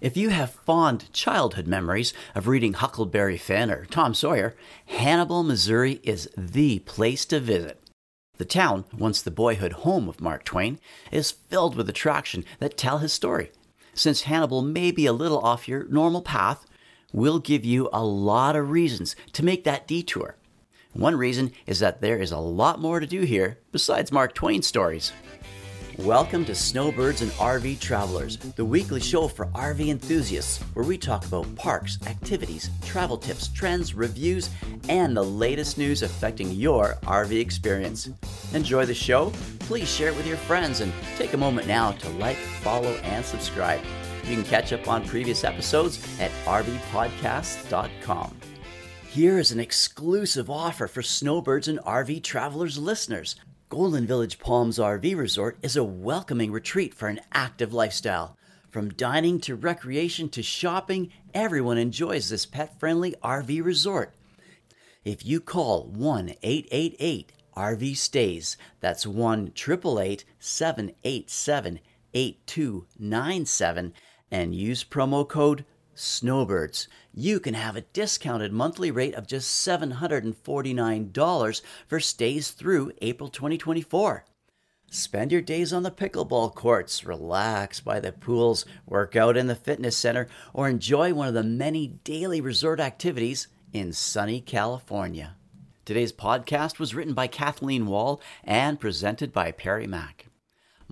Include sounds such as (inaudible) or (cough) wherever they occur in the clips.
If you have fond childhood memories of reading Huckleberry Finn or Tom Sawyer, Hannibal, Missouri is the place to visit. The town, once the boyhood home of Mark Twain, is filled with attractions that tell his story. Since Hannibal may be a little off your normal path, we'll give you a lot of reasons to make that detour. One reason is that there is a lot more to do here besides Mark Twain stories. Welcome to Snowbirds and RV Travelers, the weekly show for RV enthusiasts, where we talk about parks, activities, travel tips, trends, reviews, and the latest news affecting your RV experience. Enjoy the show? Please share it with your friends and take a moment now to like, follow, and subscribe. You can catch up on previous episodes at rvpodcast.com. Here is an exclusive offer for Snowbirds and RV Travelers listeners. Golden Village Palms RV Resort is a welcoming retreat for an active lifestyle. From dining to recreation to shopping, everyone enjoys this pet friendly RV resort. If you call 1 888 RV Stays, that's 1 888 787 8297, and use promo code Snowbirds, you can have a discounted monthly rate of just $749 for stays through April 2024. Spend your days on the pickleball courts, relax by the pools, work out in the fitness center, or enjoy one of the many daily resort activities in sunny California. Today's podcast was written by Kathleen Wall and presented by Perry Mack.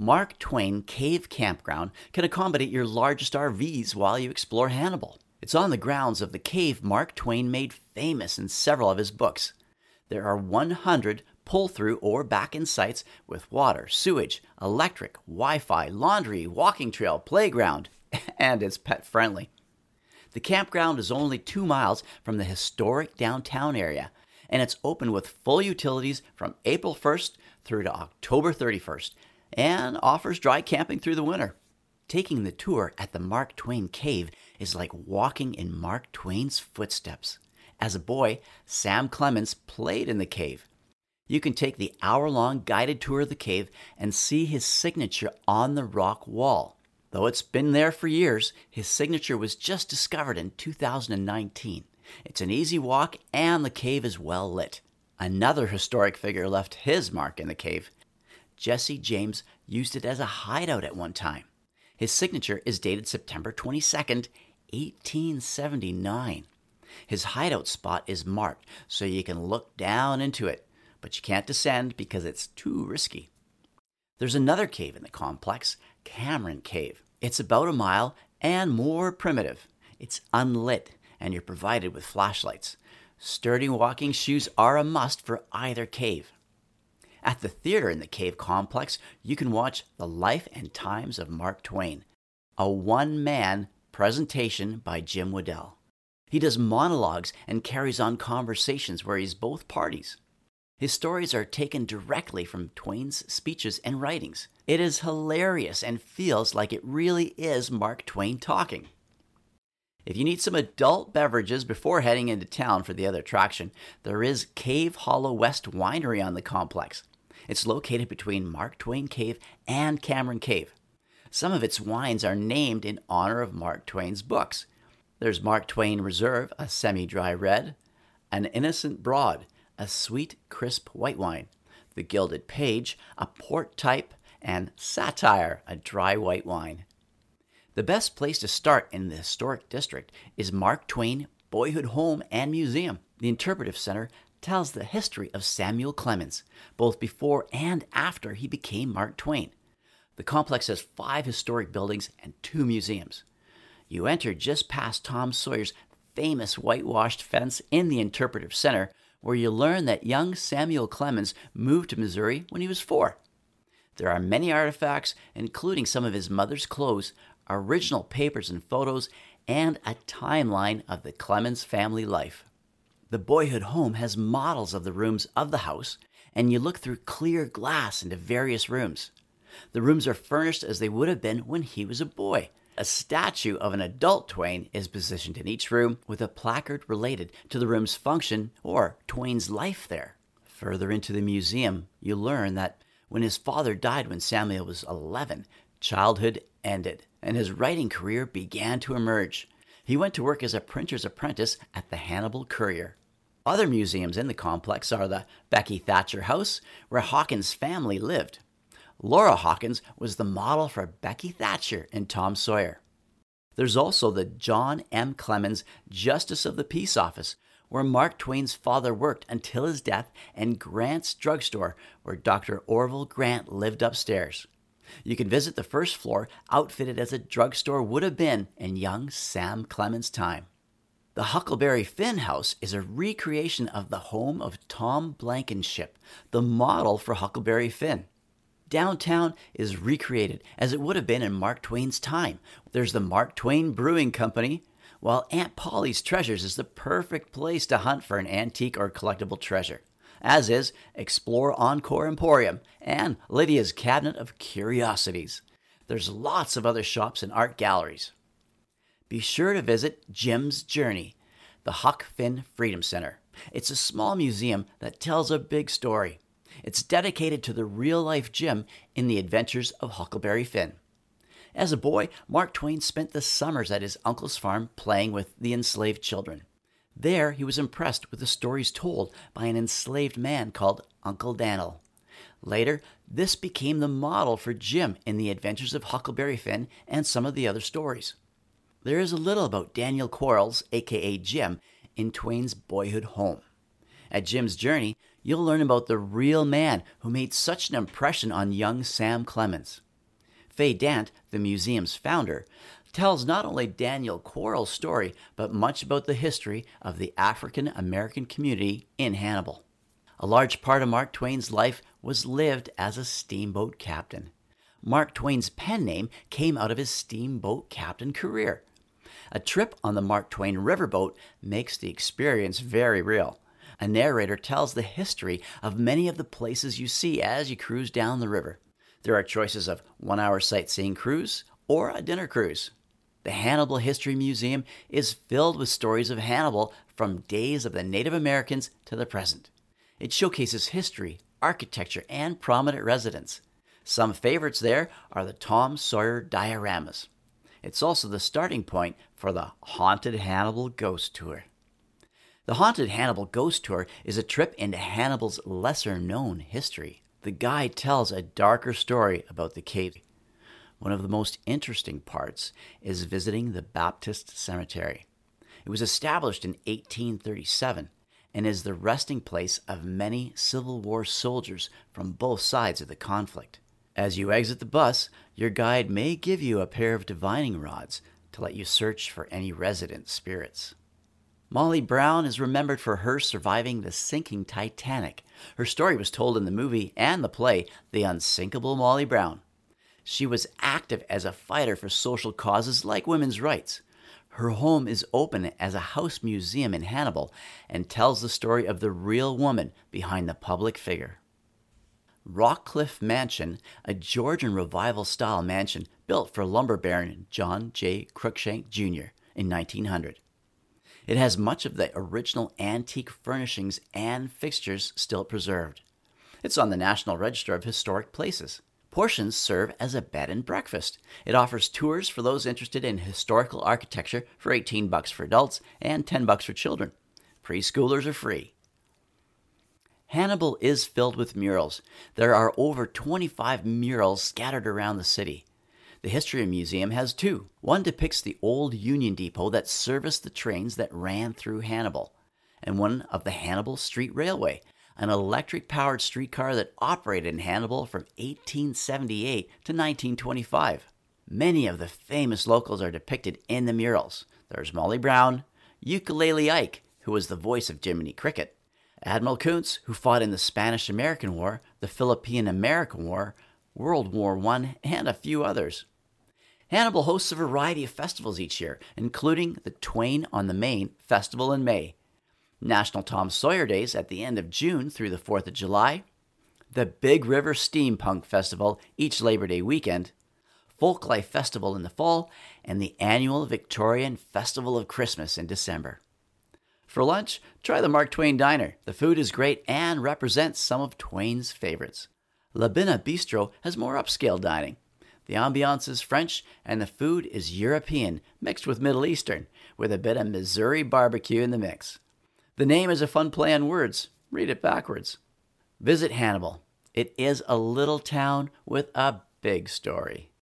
Mark Twain Cave Campground can accommodate your largest RVs while you explore Hannibal. It's on the grounds of the cave Mark Twain made famous in several of his books. There are 100 pull through or back in sites with water, sewage, electric, Wi Fi, laundry, walking trail, playground, (laughs) and it's pet friendly. The campground is only two miles from the historic downtown area, and it's open with full utilities from April 1st through to October 31st and offers dry camping through the winter. Taking the tour at the Mark Twain Cave is like walking in Mark Twain's footsteps. As a boy, Sam Clemens played in the cave. You can take the hour long guided tour of the cave and see his signature on the rock wall. Though it's been there for years, his signature was just discovered in 2019. It's an easy walk and the cave is well lit. Another historic figure left his mark in the cave. Jesse James used it as a hideout at one time. His signature is dated September 22nd, 1879. His hideout spot is marked so you can look down into it, but you can't descend because it's too risky. There's another cave in the complex, Cameron Cave. It's about a mile and more primitive. It's unlit and you're provided with flashlights. Sturdy walking shoes are a must for either cave. At the theater in the cave complex, you can watch The Life and Times of Mark Twain, a one man presentation by Jim Waddell. He does monologues and carries on conversations where he's both parties. His stories are taken directly from Twain's speeches and writings. It is hilarious and feels like it really is Mark Twain talking. If you need some adult beverages before heading into town for the other attraction, there is Cave Hollow West Winery on the complex. It's located between Mark Twain Cave and Cameron Cave. Some of its wines are named in honor of Mark Twain's books. There's Mark Twain Reserve, a semi dry red, An Innocent Broad, a sweet, crisp white wine, The Gilded Page, a port type, and Satire, a dry white wine. The best place to start in the historic district is Mark Twain Boyhood Home and Museum. The Interpretive Center tells the history of Samuel Clemens, both before and after he became Mark Twain. The complex has five historic buildings and two museums. You enter just past Tom Sawyer's famous whitewashed fence in the Interpretive Center, where you learn that young Samuel Clemens moved to Missouri when he was four. There are many artifacts, including some of his mother's clothes, original papers and photos, and a timeline of the Clemens family life. The boyhood home has models of the rooms of the house, and you look through clear glass into various rooms. The rooms are furnished as they would have been when he was a boy. A statue of an adult Twain is positioned in each room with a placard related to the room's function or Twain's life there. Further into the museum, you learn that when his father died when Samuel was 11, childhood ended. and his writing career began to emerge. He went to work as a printer's apprentice at the Hannibal Courier. Other museums in the complex are the Becky Thatcher House, where Hawkins' family lived. Laura Hawkins was the model for Becky Thatcher in Tom Sawyer. There's also the John M. Clemens Justice of the Peace Office, where Mark Twain's father worked until his death, and Grant's Drugstore, where Dr. Orville Grant lived upstairs. You can visit the first floor, outfitted as a drugstore would have been in young Sam Clemens' time. The Huckleberry Finn House is a recreation of the home of Tom Blankenship, the model for Huckleberry Finn. Downtown is recreated as it would have been in Mark Twain's time. There's the Mark Twain Brewing Company, while Aunt Polly's Treasures is the perfect place to hunt for an antique or collectible treasure, as is Explore Encore Emporium and Lydia's Cabinet of Curiosities. There's lots of other shops and art galleries. Be sure to visit Jim's Journey, the Huck Finn Freedom Center. It's a small museum that tells a big story. It's dedicated to the real life Jim in the adventures of Huckleberry Finn. As a boy, Mark Twain spent the summers at his uncle's farm playing with the enslaved children. There, he was impressed with the stories told by an enslaved man called Uncle Dan'l. Later, this became the model for Jim in the adventures of Huckleberry Finn and some of the other stories. There is a little about Daniel Quarles, aka Jim, in Twain's boyhood home. At Jim's journey, you'll learn about the real man who made such an impression on young Sam Clemens. Faye Dant, the museum's founder, tells not only Daniel Quarles' story, but much about the history of the African American community in Hannibal. A large part of Mark Twain's life was lived as a steamboat captain. Mark Twain's pen name came out of his steamboat captain career. A trip on the Mark Twain riverboat makes the experience very real. A narrator tells the history of many of the places you see as you cruise down the river. There are choices of one hour sightseeing cruise or a dinner cruise. The Hannibal History Museum is filled with stories of Hannibal from days of the Native Americans to the present. It showcases history, architecture, and prominent residents. Some favorites there are the Tom Sawyer dioramas. It's also the starting point for the Haunted Hannibal Ghost Tour. The Haunted Hannibal Ghost Tour is a trip into Hannibal's lesser known history. The guide tells a darker story about the cave. One of the most interesting parts is visiting the Baptist Cemetery. It was established in 1837 and is the resting place of many Civil War soldiers from both sides of the conflict. As you exit the bus, your guide may give you a pair of divining rods to let you search for any resident spirits. Molly Brown is remembered for her surviving the sinking Titanic. Her story was told in the movie and the play, The Unsinkable Molly Brown. She was active as a fighter for social causes like women's rights. Her home is open as a house museum in Hannibal and tells the story of the real woman behind the public figure. Rockcliffe Mansion, a Georgian revival style mansion built for lumber baron John J. Cruikshank Jr. in 1900. It has much of the original antique furnishings and fixtures still preserved. It's on the National Register of Historic Places. Portions serve as a bed and breakfast. It offers tours for those interested in historical architecture for 18 bucks for adults and 10 bucks for children. Preschoolers are free. Hannibal is filled with murals. There are over 25 murals scattered around the city. The History Museum has two. One depicts the old Union Depot that serviced the trains that ran through Hannibal, and one of the Hannibal Street Railway, an electric powered streetcar that operated in Hannibal from 1878 to 1925. Many of the famous locals are depicted in the murals. There's Molly Brown, Ukulele Ike, who was the voice of Jiminy Cricket, Admiral Coontz, who fought in the Spanish American War, the Philippine American War, World War I, and a few others. Hannibal hosts a variety of festivals each year, including the Twain on the Main Festival in May, National Tom Sawyer Days at the end of June through the 4th of July, the Big River Steampunk Festival each Labor Day weekend, Folklife Festival in the fall, and the annual Victorian Festival of Christmas in December. For lunch, try the Mark Twain Diner. The food is great and represents some of Twain's favorites. LaBinnah Bistro has more upscale dining. The ambiance is French and the food is European, mixed with Middle Eastern, with a bit of Missouri barbecue in the mix. The name is a fun play on words. Read it backwards. Visit Hannibal. It is a little town with a big story.